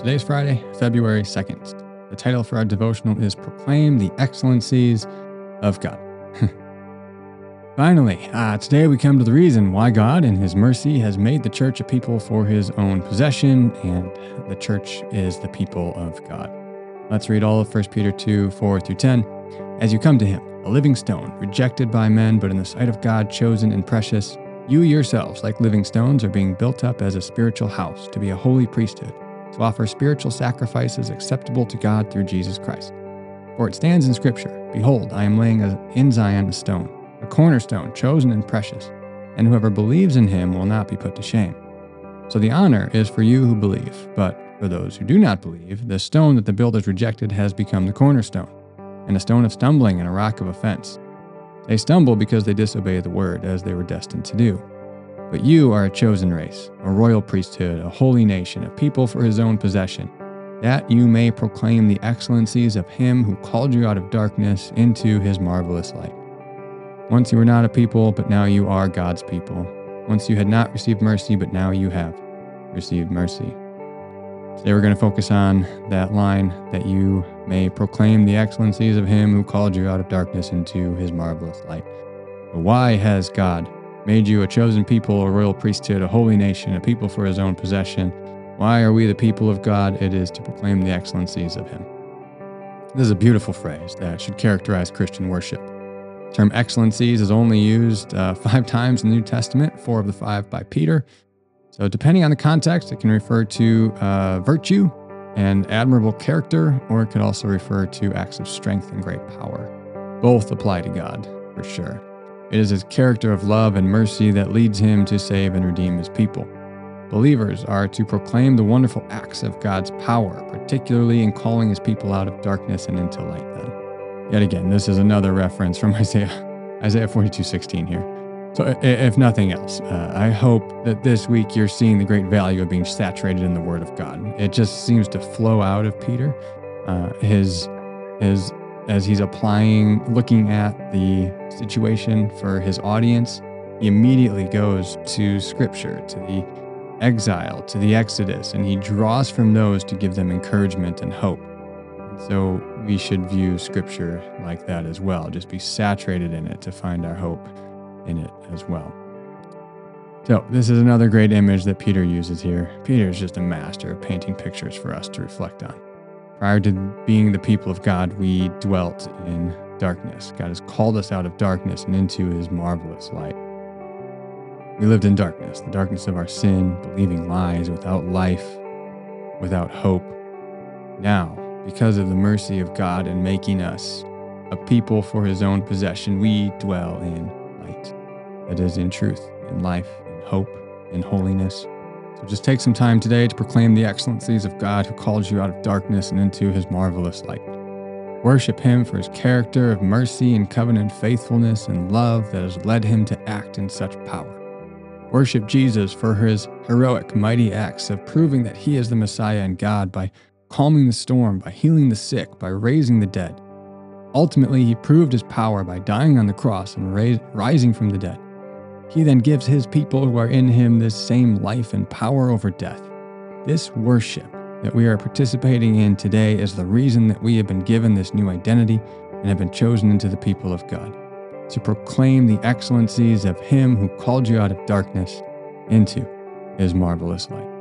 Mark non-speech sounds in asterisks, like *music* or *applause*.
Today's Friday, February 2nd. The title for our devotional is Proclaim the Excellencies of God. *laughs* Finally, uh, today we come to the reason why God, in His mercy, has made the church a people for His own possession, and the church is the people of God. Let's read all of 1 Peter 2 4 through 10. As you come to Him, a living stone, rejected by men, but in the sight of God, chosen and precious, you yourselves, like living stones, are being built up as a spiritual house to be a holy priesthood to offer spiritual sacrifices acceptable to God through Jesus Christ. For it stands in Scripture Behold, I am laying in Zion a stone, a cornerstone, chosen and precious, and whoever believes in him will not be put to shame. So the honor is for you who believe, but for those who do not believe, the stone that the builders rejected has become the cornerstone, and a stone of stumbling and a rock of offense. They stumble because they disobey the word, as they were destined to do. But you are a chosen race, a royal priesthood, a holy nation, a people for his own possession, that you may proclaim the excellencies of him who called you out of darkness into his marvelous light. Once you were not a people, but now you are God's people. Once you had not received mercy, but now you have received mercy. Today we're going to focus on that line that you may proclaim the excellencies of him who called you out of darkness into his marvelous light. But why has God made you a chosen people, a royal priesthood, a holy nation, a people for his own possession. Why are we the people of God? It is to proclaim the excellencies of him. This is a beautiful phrase that should characterize Christian worship. The term excellencies is only used uh, *laughs* five times in the New Testament, four of the five by Peter. So, depending on the context, it can refer to uh, virtue and admirable character, or it could also refer to acts of strength and great power. Both apply to God, for sure. It is his character of love and mercy that leads him to save and redeem his people. Believers are to proclaim the wonderful acts of God's power, particularly in calling his people out of darkness and into light then. Yet again, this is another reference from *laughs* Isaiah Isaiah 42:16 here. So if nothing else, uh, I hope that this week you're seeing the great value of being saturated in the word of God. It just seems to flow out of Peter. Uh, his his as he's applying, looking at the situation for his audience, he immediately goes to scripture, to the exile, to the Exodus, and he draws from those to give them encouragement and hope. So we should view scripture like that as well, just be saturated in it to find our hope in it as well. So, this is another great image that Peter uses here. Peter is just a master of painting pictures for us to reflect on. Prior to being the people of God, we dwelt in darkness. God has called us out of darkness and into his marvelous light. We lived in darkness, the darkness of our sin, believing lies, without life, without hope. Now, because of the mercy of God in making us a people for his own possession, we dwell in light. That is, in truth, in life, in hope, in holiness, so just take some time today to proclaim the excellencies of God who called you out of darkness and into his marvelous light. Worship him for his character of mercy and covenant faithfulness and love that has led him to act in such power. Worship Jesus for his heroic, mighty acts of proving that he is the Messiah and God by calming the storm, by healing the sick, by raising the dead. Ultimately, he proved his power by dying on the cross and rising from the dead. He then gives his people who are in him this same life and power over death. This worship that we are participating in today is the reason that we have been given this new identity and have been chosen into the people of God to proclaim the excellencies of him who called you out of darkness into his marvelous light.